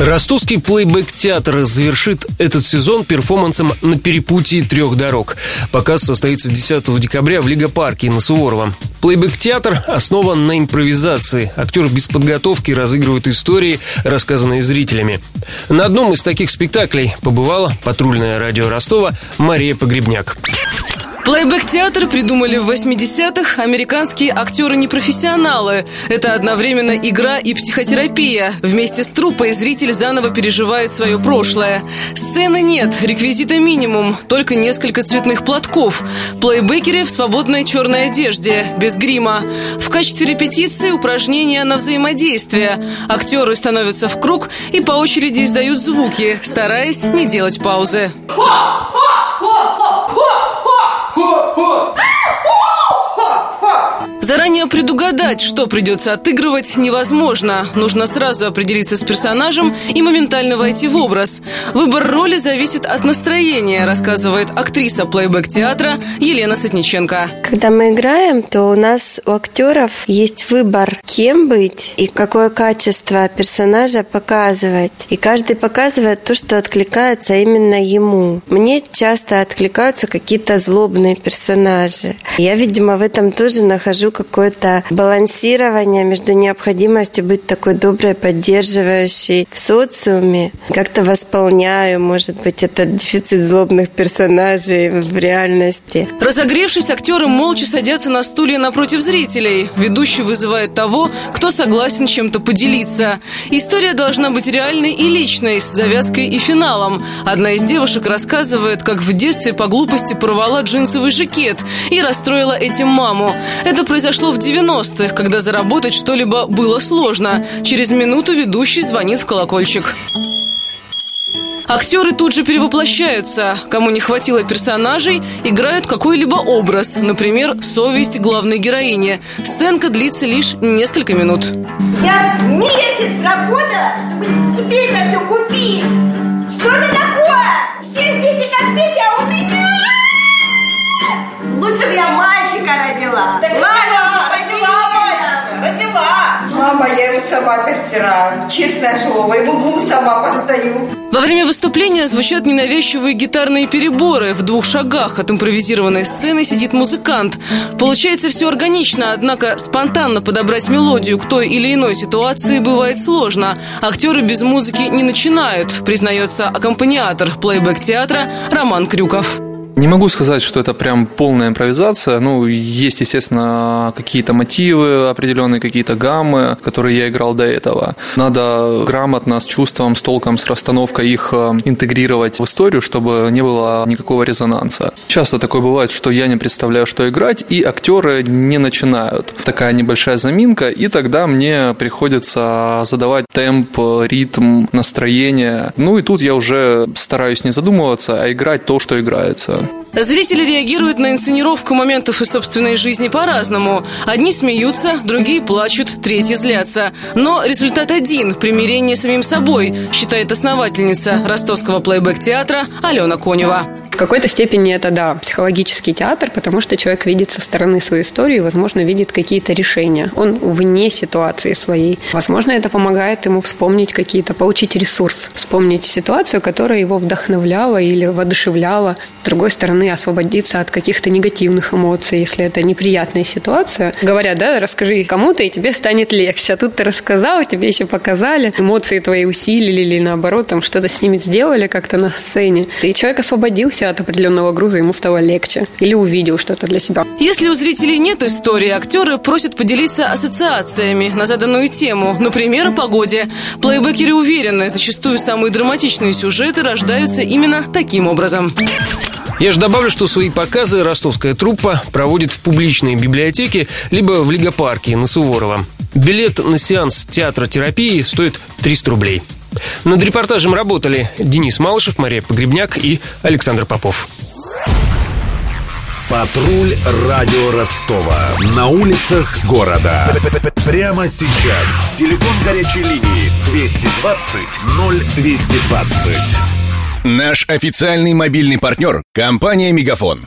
Ростовский плейбэк-театр завершит этот сезон перформансом на перепутье трех дорог. Показ состоится 10 декабря в Лига-парке на Суворова. Плейбэк-театр основан на импровизации. Актер без подготовки разыгрывает истории, рассказанные зрителями. На одном из таких спектаклей побывала патрульное радио Ростова Мария Погребняк. Плейбэк-театр придумали в 80-х американские актеры-непрофессионалы. Это одновременно игра и психотерапия. Вместе с труппой зритель заново переживает свое прошлое. Сцены нет, реквизита минимум, только несколько цветных платков. Плейбекеры в свободной черной одежде, без грима. В качестве репетиции упражнения на взаимодействие. Актеры становятся в круг и по очереди издают звуки, стараясь не делать паузы. Хо! Заранее предугадать, что придется отыгрывать, невозможно. Нужно сразу определиться с персонажем и моментально войти в образ. Выбор роли зависит от настроения, рассказывает актриса плейбэк-театра Елена Сотниченко. Когда мы играем, то у нас у актеров есть выбор, кем быть и какое качество персонажа показывать. И каждый показывает то, что откликается именно ему. Мне часто откликаются какие-то злобные персонажи. Я, видимо, в этом тоже нахожу какое-то балансирование между необходимостью быть такой доброй, поддерживающей в социуме. Как-то восполняю, может быть, этот дефицит злобных персонажей в реальности. Разогревшись, актеры молча садятся на стулья напротив зрителей. Ведущий вызывает того, кто согласен чем-то поделиться. История должна быть реальной и личной, с завязкой и финалом. Одна из девушек рассказывает, как в детстве по глупости порвала джинсовый жакет и расстроила этим маму. Это произошло произошло в 90-х, когда заработать что-либо было сложно. Через минуту ведущий звонит в колокольчик. Актеры тут же перевоплощаются. Кому не хватило персонажей, играют какой-либо образ. Например, совесть главной героини. Сценка длится лишь несколько минут. Я месяц работала, чтобы теперь на все купить. Что это такое? Все дети как дети, а у меня... Лучше бы я мальчика родила. Так Мама, я его сама постираю. Честное слово, и в углу сама постою. Во время выступления звучат ненавязчивые гитарные переборы. В двух шагах от импровизированной сцены сидит музыкант. Получается все органично, однако спонтанно подобрать мелодию к той или иной ситуации бывает сложно. Актеры без музыки не начинают, признается аккомпаниатор плейбэк-театра Роман Крюков. Не могу сказать, что это прям полная импровизация. Ну, есть, естественно, какие-то мотивы, определенные какие-то гаммы, которые я играл до этого. Надо грамотно, с чувством, с толком, с расстановкой их э, интегрировать в историю, чтобы не было никакого резонанса. Часто такое бывает, что я не представляю, что играть, и актеры не начинают. Такая небольшая заминка, и тогда мне приходится задавать темп, ритм, настроение. Ну и тут я уже стараюсь не задумываться, а играть то, что играется. Зрители реагируют на инсценировку моментов из собственной жизни по-разному. Одни смеются, другие плачут, третьи злятся. Но результат один – примирение с самим собой, считает основательница ростовского плейбэк-театра Алена Конева. В какой-то степени это, да, психологический театр, потому что человек видит со стороны свою историю и, возможно, видит какие-то решения. Он вне ситуации своей. Возможно, это помогает ему вспомнить какие-то, получить ресурс, вспомнить ситуацию, которая его вдохновляла или воодушевляла. С другой стороны, освободиться от каких-то негативных эмоций, если это неприятная ситуация. Говорят, да, расскажи кому-то, и тебе станет легче. А тут ты рассказал, тебе еще показали, эмоции твои усилили или наоборот, там что-то с ними сделали как-то на сцене. И человек освободился от определенного груза, ему стало легче. Или увидел что-то для себя. Если у зрителей нет истории, актеры просят поделиться ассоциациями на заданную тему. Например, о погоде. Плейбекеры уверены, зачастую самые драматичные сюжеты рождаются именно таким образом. Я же добавлю, что свои показы ростовская труппа проводит в публичной библиотеке либо в Лигопарке на Суворова. Билет на сеанс театра терапии стоит 300 рублей. Над репортажем работали Денис Малышев, Мария Погребняк и Александр Попов. Патруль радио Ростова. На улицах города. Прямо сейчас. Телефон горячей линии 220 0220. Наш официальный мобильный партнер – компания «Мегафон».